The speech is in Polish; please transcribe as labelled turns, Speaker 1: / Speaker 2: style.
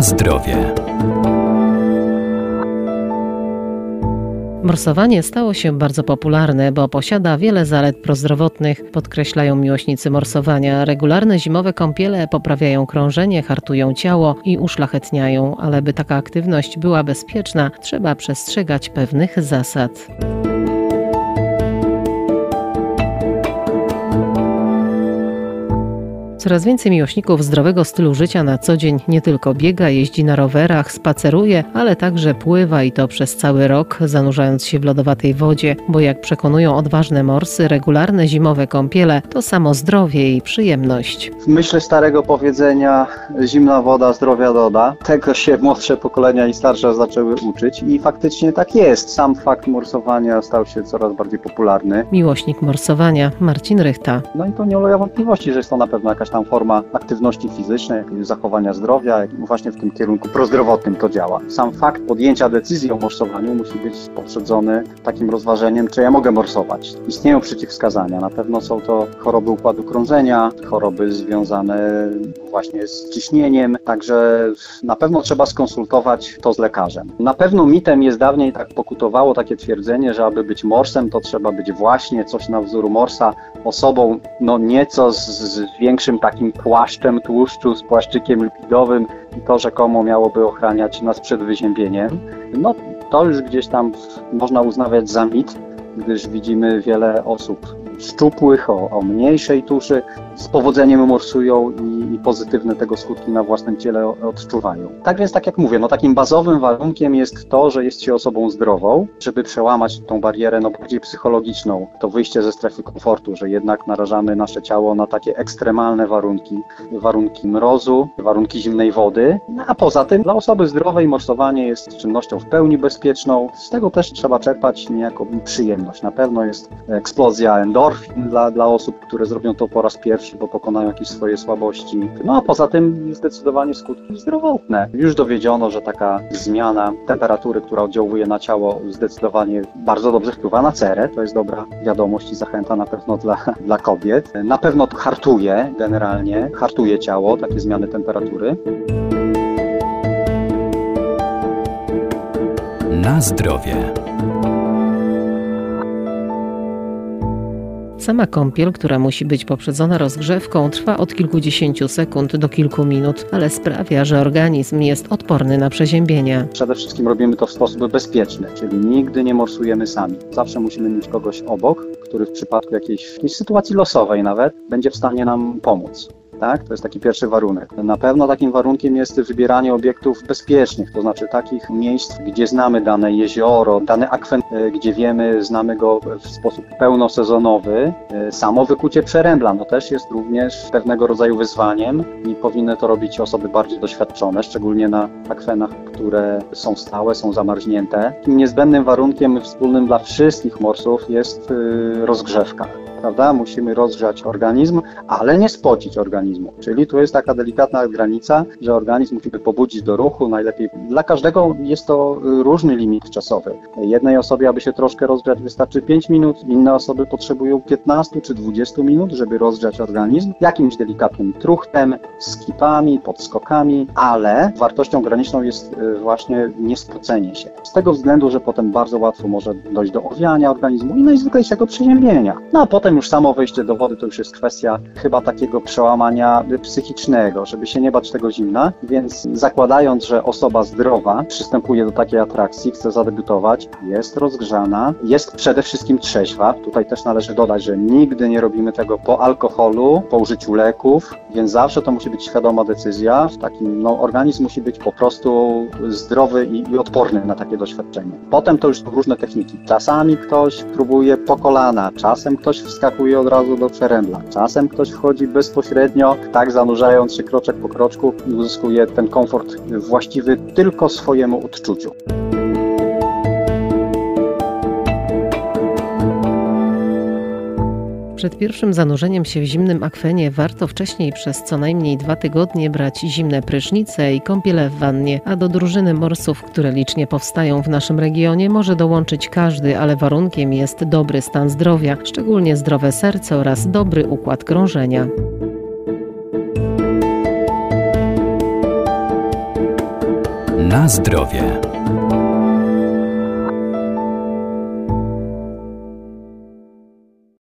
Speaker 1: Zdrowie. Morsowanie stało się bardzo popularne, bo posiada wiele zalet prozdrowotnych, podkreślają miłośnicy morsowania. Regularne zimowe kąpiele poprawiają krążenie, hartują ciało i uszlachetniają, ale by taka aktywność była bezpieczna, trzeba przestrzegać pewnych zasad. Coraz więcej miłośników zdrowego stylu życia na co dzień nie tylko biega, jeździ na rowerach, spaceruje, ale także pływa i to przez cały rok, zanurzając się w lodowatej wodzie, bo jak przekonują odważne morsy, regularne zimowe kąpiele to samo zdrowie i przyjemność.
Speaker 2: W myśl starego powiedzenia zimna woda zdrowia doda, tego się młodsze pokolenia i starsze zaczęły uczyć i faktycznie tak jest. Sam fakt morsowania stał się coraz bardziej popularny.
Speaker 1: Miłośnik morsowania Marcin Rychta.
Speaker 2: No i to nie ulega wątpliwości, że jest to na pewno jakaś tam tam forma aktywności fizycznej, zachowania zdrowia, właśnie w tym kierunku prozdrowotnym to działa. Sam fakt podjęcia decyzji o morsowaniu musi być poprzedzony takim rozważeniem, czy ja mogę morsować. Istnieją przeciwwskazania. Na pewno są to choroby układu krążenia, choroby związane właśnie z ciśnieniem, także na pewno trzeba skonsultować to z lekarzem. Na pewno mitem jest dawniej tak pokutowało takie twierdzenie, że aby być morsem, to trzeba być właśnie coś na wzór morsa, osobą no nieco z, z większym takim płaszczem tłuszczu, z płaszczykiem lipidowym to rzekomo miałoby ochraniać nas przed wyziębieniem. No to już gdzieś tam można uznawać za mit, gdyż widzimy wiele osób szczupłych, o, o mniejszej tuszy, z powodzeniem morsują i, i, pozytywne tego skutki na własnym ciele odczuwają. Tak więc, tak jak mówię, no takim bazowym warunkiem jest to, że jest się osobą zdrową, żeby przełamać tą barierę no, bardziej psychologiczną, to wyjście ze strefy komfortu, że jednak narażamy nasze ciało na takie ekstremalne warunki, warunki mrozu, warunki zimnej wody, no, a poza tym dla osoby zdrowej morsowanie jest czynnością w pełni bezpieczną, z tego też trzeba czerpać niejako przyjemność. Na pewno jest eksplozja endorfin dla, dla osób, które zrobią to po raz pierwszy, bo pokonają jakieś swoje słabości. No a poza tym zdecydowanie skutki zdrowotne. Już dowiedziono, że taka zmiana temperatury, która oddziałuje na ciało, zdecydowanie bardzo dobrze wpływa na cerę. To jest dobra wiadomość i zachęta na pewno dla, dla kobiet. Na pewno hartuje generalnie, hartuje ciało, takie zmiany temperatury.
Speaker 1: Na zdrowie. Sama kąpiel, która musi być poprzedzona rozgrzewką, trwa od kilkudziesięciu sekund do kilku minut, ale sprawia, że organizm jest odporny na przeziębienia.
Speaker 2: Przede wszystkim robimy to w sposób bezpieczny, czyli nigdy nie morsujemy sami. Zawsze musimy mieć kogoś obok, który w przypadku jakiejś, jakiejś sytuacji losowej nawet będzie w stanie nam pomóc. Tak? To jest taki pierwszy warunek. Na pewno takim warunkiem jest wybieranie obiektów bezpiecznych, to znaczy takich miejsc, gdzie znamy dane jezioro, dany akwen, e, gdzie wiemy, znamy go w sposób pełnosezonowy. E, samo wykucie przerębla no też jest również pewnego rodzaju wyzwaniem i powinny to robić osoby bardziej doświadczone, szczególnie na akwenach, które są stałe, są zamarznięte. Niezbędnym warunkiem wspólnym dla wszystkich morsów jest e, rozgrzewka prawda? Musimy rozgrzać organizm, ale nie spocić organizmu. Czyli tu jest taka delikatna granica, że organizm musimy pobudzić do ruchu. Najlepiej dla każdego jest to różny limit czasowy. Jednej osobie, aby się troszkę rozgrzać, wystarczy 5 minut, inne osoby potrzebują 15 czy 20 minut, żeby rozgrzać organizm jakimś delikatnym truchtem, skipami, podskokami, ale wartością graniczną jest y, właśnie niespocenie się. Z tego względu, że potem bardzo łatwo może dojść do owiania organizmu i najzwyklejszego przeziębienia. No a potem potem już samo wejście do wody to już jest kwestia chyba takiego przełamania psychicznego, żeby się nie bać tego zimna, więc zakładając, że osoba zdrowa przystępuje do takiej atrakcji, chce zadebiutować, jest rozgrzana, jest przede wszystkim trzeźwa. Tutaj też należy dodać, że nigdy nie robimy tego po alkoholu, po użyciu leków, więc zawsze to musi być świadoma decyzja. W takim, no, organizm musi być po prostu zdrowy i, i odporny na takie doświadczenie. Potem to już różne techniki. Czasami ktoś próbuje po kolana, czasem ktoś wskakuje od razu do przerębla. Czasem ktoś wchodzi bezpośrednio, tak zanurzając się kroczek po kroczku i uzyskuje ten komfort właściwy tylko swojemu odczuciu.
Speaker 1: Przed pierwszym zanurzeniem się w zimnym akwenie warto wcześniej przez co najmniej dwa tygodnie brać zimne prysznice i kąpiele w wannie, a do drużyny morsów, które licznie powstają w naszym regionie, może dołączyć każdy, ale warunkiem jest dobry stan zdrowia, szczególnie zdrowe serce oraz dobry układ krążenia.
Speaker 3: Na zdrowie.